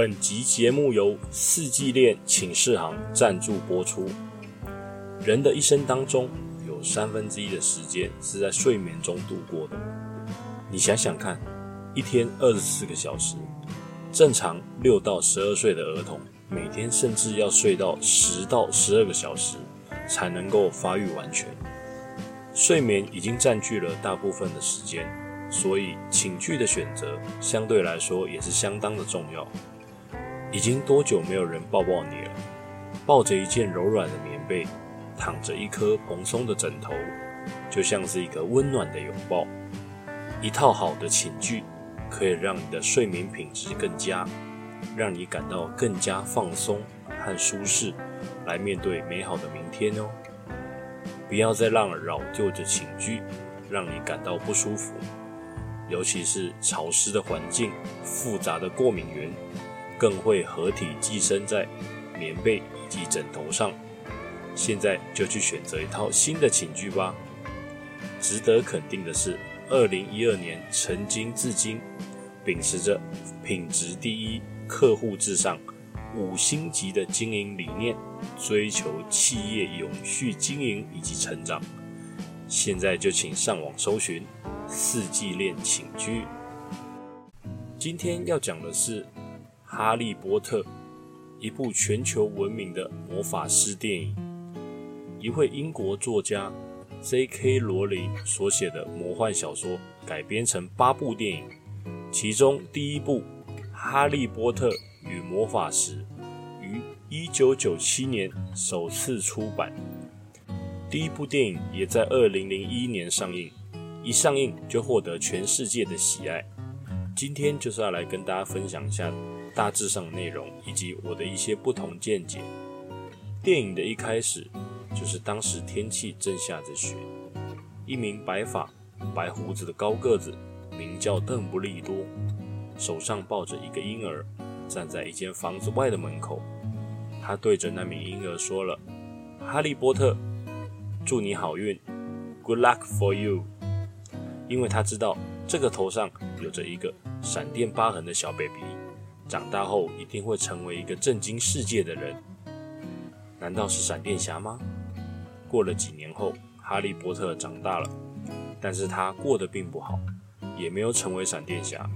本集节目由四季恋寝室行赞助播出。人的一生当中，有三分之一的时间是在睡眠中度过的。你想想看，一天二十四个小时，正常六到十二岁的儿童，每天甚至要睡到十到十二个小时，才能够发育完全。睡眠已经占据了大部分的时间，所以寝具的选择相对来说也是相当的重要。已经多久没有人抱抱你了？抱着一件柔软的棉被，躺着一颗蓬松的枕头，就像是一个温暖的拥抱。一套好的寝具可以让你的睡眠品质更佳，让你感到更加放松和舒适，来面对美好的明天哦。不要再让老旧的寝具让你感到不舒服，尤其是潮湿的环境、复杂的过敏源。更会合体寄生在棉被以及枕头上。现在就去选择一套新的寝具吧。值得肯定的是，二零一二年曾经至今秉持着品质第一、客户至上、五星级的经营理念，追求企业永续经营以及成长。现在就请上网搜寻四季恋寝具。今天要讲的是。《哈利波特》一部全球闻名的魔法师电影，一位英国作家 J.K. 罗琳所写的魔幻小说改编成八部电影，其中第一部《哈利波特与魔法石》于1997年首次出版，第一部电影也在2001年上映，一上映就获得全世界的喜爱。今天就是要来跟大家分享一下。大致上的内容以及我的一些不同见解。电影的一开始就是当时天气正下着雪，一名白发白胡子的高个子，名叫邓布利多，手上抱着一个婴儿，站在一间房子外的门口。他对着那名婴儿说了：“哈利波特，祝你好运，Good luck for you。”因为他知道这个头上有着一个闪电疤痕的小 baby。长大后一定会成为一个震惊世界的人，难道是闪电侠吗？过了几年后，哈利波特长大了，但是他过得并不好，也没有成为闪电侠。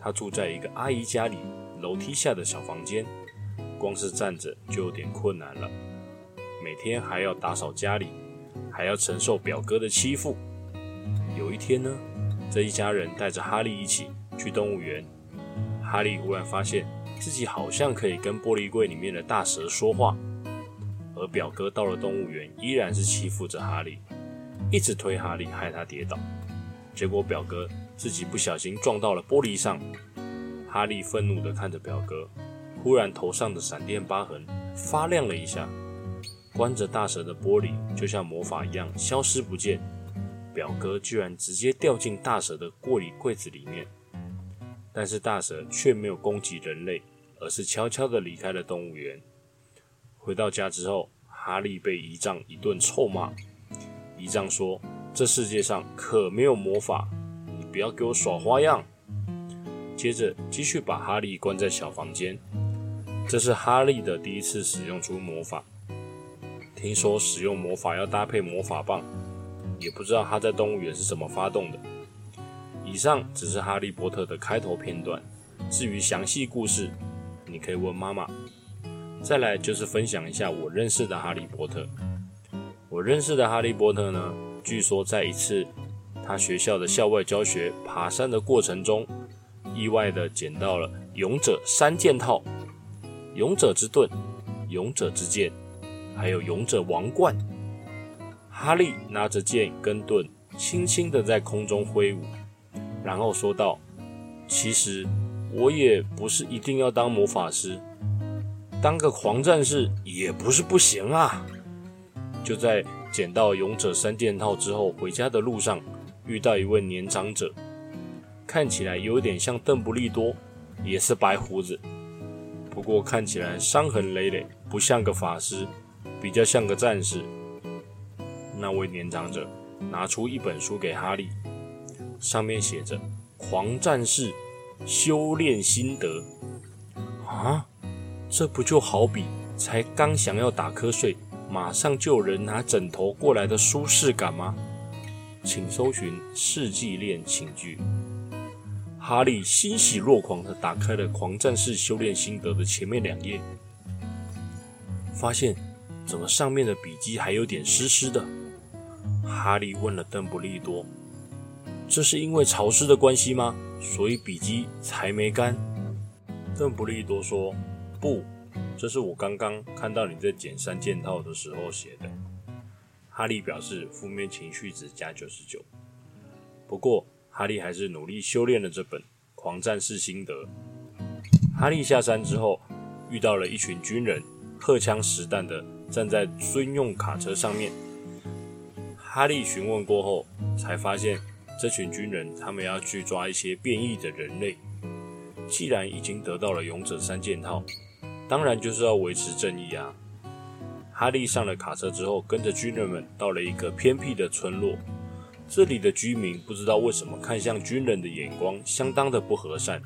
他住在一个阿姨家里楼梯下的小房间，光是站着就有点困难了，每天还要打扫家里，还要承受表哥的欺负。有一天呢，这一家人带着哈利一起去动物园。哈利忽然发现自己好像可以跟玻璃柜里面的大蛇说话，而表哥到了动物园依然是欺负着哈利，一直推哈利，害他跌倒。结果表哥自己不小心撞到了玻璃上。哈利愤怒地看着表哥，忽然头上的闪电疤痕发亮了一下，关着大蛇的玻璃就像魔法一样消失不见。表哥居然直接掉进大蛇的玻璃柜子里面。但是大蛇却没有攻击人类，而是悄悄地离开了动物园。回到家之后，哈利被姨丈一顿臭骂。姨丈说：“这世界上可没有魔法，你不要给我耍花样。”接着继续把哈利关在小房间。这是哈利的第一次使用出魔法。听说使用魔法要搭配魔法棒，也不知道他在动物园是怎么发动的。以上只是《哈利波特》的开头片段，至于详细故事，你可以问妈妈。再来就是分享一下我认识的哈利波特。我认识的哈利波特呢，据说在一次他学校的校外教学爬山的过程中，意外的捡到了勇者三件套：勇者之盾、勇者之剑，还有勇者王冠。哈利拿着剑跟盾，轻轻的在空中挥舞。然后说道：“其实我也不是一定要当魔法师，当个狂战士也不是不行啊。”就在捡到勇者三件套之后，回家的路上遇到一位年长者，看起来有点像邓布利多，也是白胡子，不过看起来伤痕累累，不像个法师，比较像个战士。那位年长者拿出一本书给哈利。上面写着“狂战士修炼心得”，啊，这不就好比才刚想要打瞌睡，马上就有人拿枕头过来的舒适感吗？请搜寻《世纪恋情剧》。哈利欣喜若狂地打开了《狂战士修炼心得》的前面两页，发现怎么上面的笔记还有点湿湿的。哈利问了邓布利多：“这是因为潮湿的关系吗？所以笔记才没干？”邓布利多说：“不，这是我刚刚看到你在剪三件套的时候写的。”哈利表示负面情绪值加九十九。不过，哈利还是努力修炼了这本《狂战士心得》。哈利下山之后，遇到了一群军人，荷枪实弹的站在军用卡车上面。哈利询问过后，才发现这群军人他们要去抓一些变异的人类。既然已经得到了勇者三件套，当然就是要维持正义啊！哈利上了卡车之后，跟着军人们到了一个偏僻的村落。这里的居民不知道为什么看向军人的眼光相当的不和善，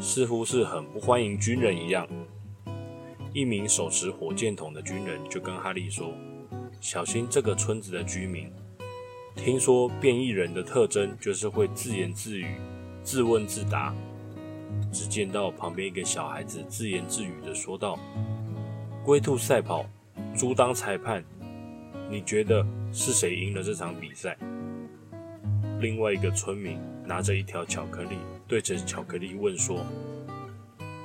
似乎是很不欢迎军人一样。一名手持火箭筒的军人就跟哈利说：“小心这个村子的居民，听说变异人的特征就是会自言自语、自问自答。”只见到旁边一个小孩子自言自语的说道：“龟兔赛跑，猪当裁判，你觉得是谁赢了这场比赛？”另外一个村民拿着一条巧克力，对着巧克力问说：“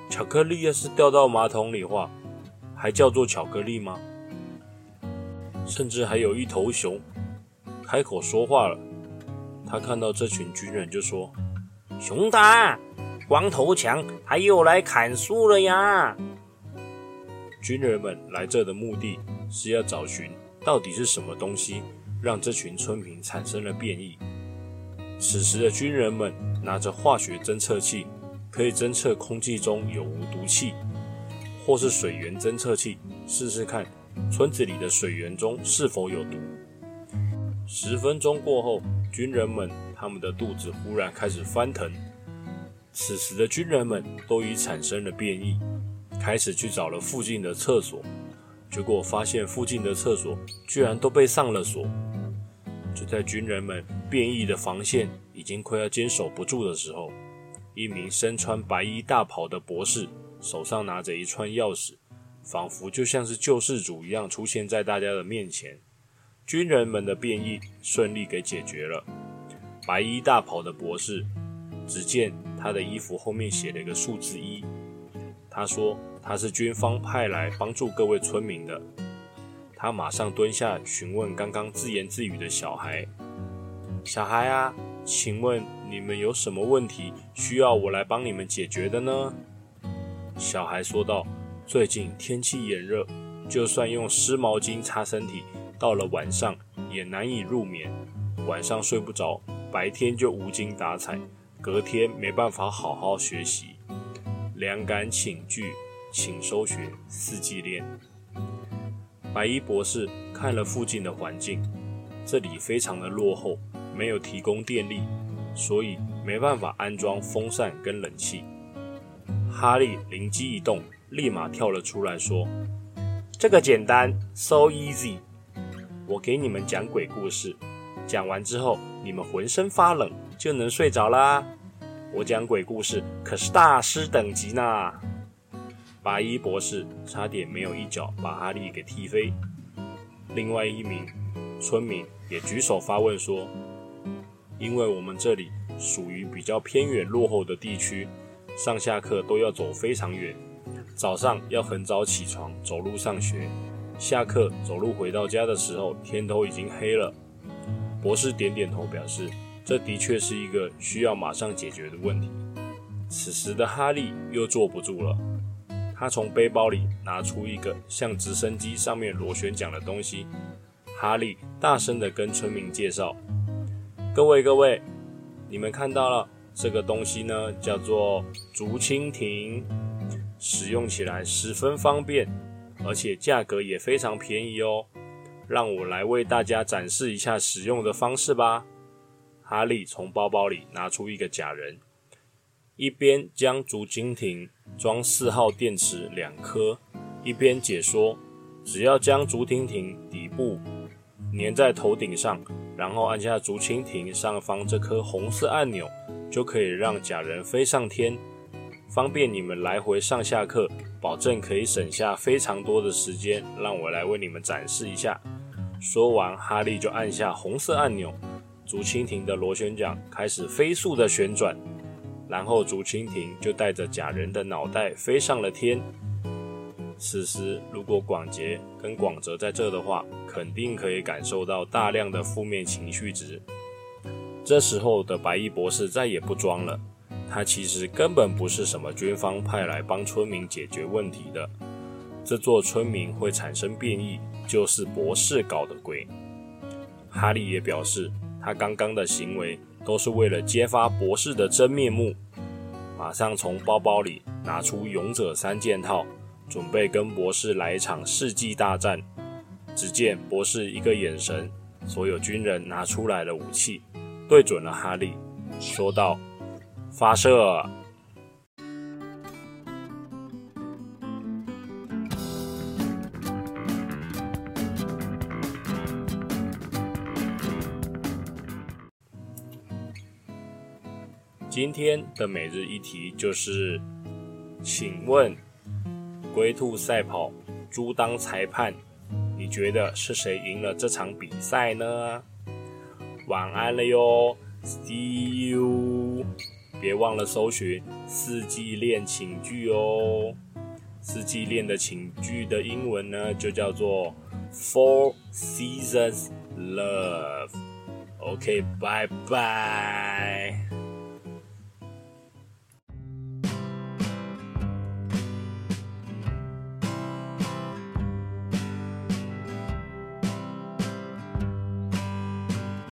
巧克力要是掉到马桶里话，还叫做巧克力吗？”甚至还有一头熊开口说话了。他看到这群军人就说：“熊大，光头强他又来砍树了呀！”军人们来这的目的是要找寻到底是什么东西让这群村民产生了变异。此时的军人们拿着化学侦测器，可以侦测空气中有无毒气，或是水源侦测器，试试看村子里的水源中是否有毒。十分钟过后，军人们他们的肚子忽然开始翻腾。此时的军人们都已产生了变异，开始去找了附近的厕所，结果发现附近的厕所居然都被上了锁。就在军人们变异的防线已经快要坚守不住的时候，一名身穿白衣大袍的博士手上拿着一串钥匙，仿佛就像是救世主一样出现在大家的面前。军人们的变异顺利给解决了。白衣大袍的博士，只见他的衣服后面写了一个数字一。他说他是军方派来帮助各位村民的。他马上蹲下询问刚刚自言自语的小孩：“小孩啊，请问你们有什么问题需要我来帮你们解决的呢？”小孩说道：“最近天气炎热，就算用湿毛巾擦身体，到了晚上也难以入眠。晚上睡不着，白天就无精打采，隔天没办法好好学习。两感请句，请收学《四季恋》。”白衣博士看了附近的环境，这里非常的落后，没有提供电力，所以没办法安装风扇跟冷气。哈利灵机一动，立马跳了出来，说：“这个简单，so easy。我给你们讲鬼故事，讲完之后你们浑身发冷，就能睡着啦。我讲鬼故事可是大师等级呢。”白衣博士差点没有一脚把哈利给踢飞。另外一名村民也举手发问说：“因为我们这里属于比较偏远落后的地区，上下课都要走非常远，早上要很早起床走路上学，下课走路回到家的时候天都已经黑了。”博士点点头表示：“这的确是一个需要马上解决的问题。”此时的哈利又坐不住了。他从背包里拿出一个像直升机上面螺旋桨的东西，哈利大声地跟村民介绍：“各位各位，你们看到了这个东西呢，叫做竹蜻蜓，使用起来十分方便，而且价格也非常便宜哦。让我来为大家展示一下使用的方式吧。”哈利从包包里拿出一个假人，一边将竹蜻蜓装四号电池两颗，一边解说：只要将竹蜻蜓底部粘在头顶上，然后按下竹蜻蜓上方这颗红色按钮，就可以让假人飞上天，方便你们来回上下课，保证可以省下非常多的时间。让我来为你们展示一下。说完，哈利就按下红色按钮，竹蜻蜓的螺旋桨开始飞速的旋转。然后竹蜻蜓就带着假人的脑袋飞上了天。此时，如果广杰跟广泽在这的话，肯定可以感受到大量的负面情绪值。这时候的白衣博士再也不装了，他其实根本不是什么军方派来帮村民解决问题的。这座村民会产生变异，就是博士搞的鬼。哈利也表示，他刚刚的行为。都是为了揭发博士的真面目，马上从包包里拿出勇者三件套，准备跟博士来一场世纪大战。只见博士一个眼神，所有军人拿出来了武器，对准了哈利，说道：“发射！”今天的每日一题就是，请问龟兔赛跑，猪当裁判，你觉得是谁赢了这场比赛呢？晚安了哟，See you！别忘了搜寻四季恋情句哦。四季恋的情句的英文呢，就叫做 Four Seasons Love。OK，拜拜。